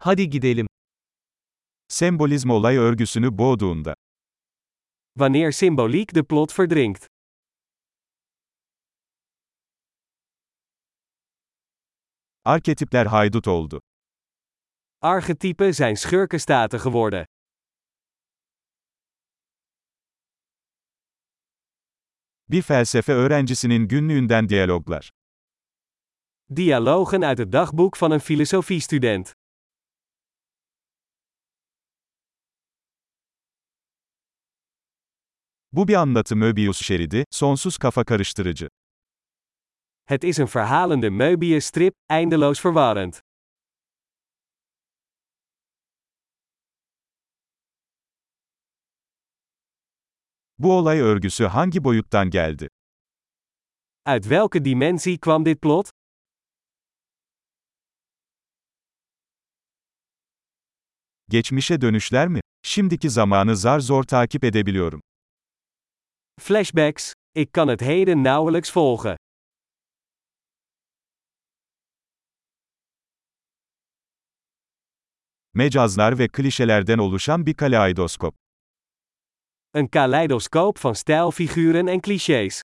Hadi gidelim. Sembolizm olay örgüsünü boğduğunda. Wanneer symboliek de plot verdringt. Arketipler haydut oldu. Archetypen zijn schurkenstaten geworden. Bir felsefe öğrencisinin günlüğünden diyaloglar. Dialogen uit het dagboek van een filosofiestudent. Bu bir anlatı Möbius şeridi, sonsuz kafa karıştırıcı. Het is een verhalende Möbius-strip, eindeloos verwarrend. Bu olay örgüsü hangi boyuttan geldi? Uit welke dimensie kwam dit plot? Geçmişe dönüşler mi? Şimdiki zamanı zar zor takip edebiliyorum. Flashbacks. Ik kan het heden nauwelijks volgen. Mecazlar ve klişelerden oluşan bir kaleidoskop. Een kaleidoscoop van stijlfiguren en clichés.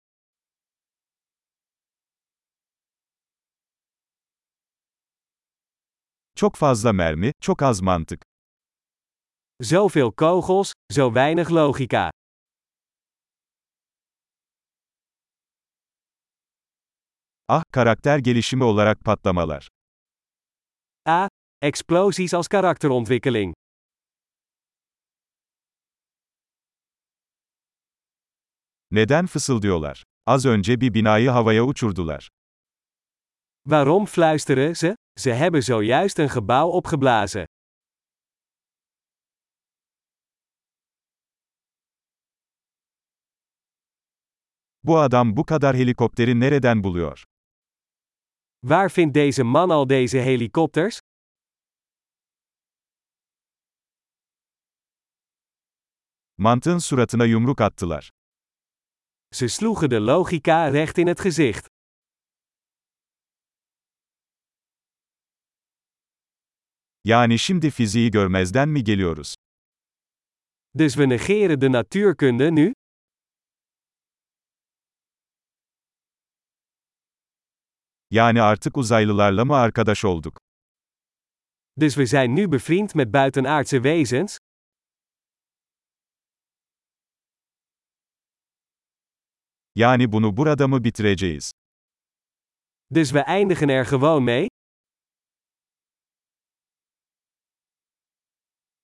Çok fazla mermi, çok az mantık. Zoveel kogels, zo weinig logica. Ah, karakter gelişimi olarak patlamalar. A. Explosies als karakterontwikkeling. Neden fısıldıyorlar? Az önce bir binayı havaya uçurdular. Waarom fluisteren ze? Ze hebben zojuist een gebouw opgeblazen. Bu adam bu kadar helikopteri nereden buluyor? Waar vindt deze man al deze helikopters? Mantığın suratına yumruk attılar. Ze sloegen de logica recht in het gezicht. Yani şimdi fiziği görmezden mi geliyoruz? Dus we negeren de natuurkunde nu? Yani artık uzaylılarla mı arkadaş olduk? Dus we zijn nu bevriend met buitenaardse wezens? Yani bunu burada mı bitireceğiz? Dus we eindigen er gewoon mee?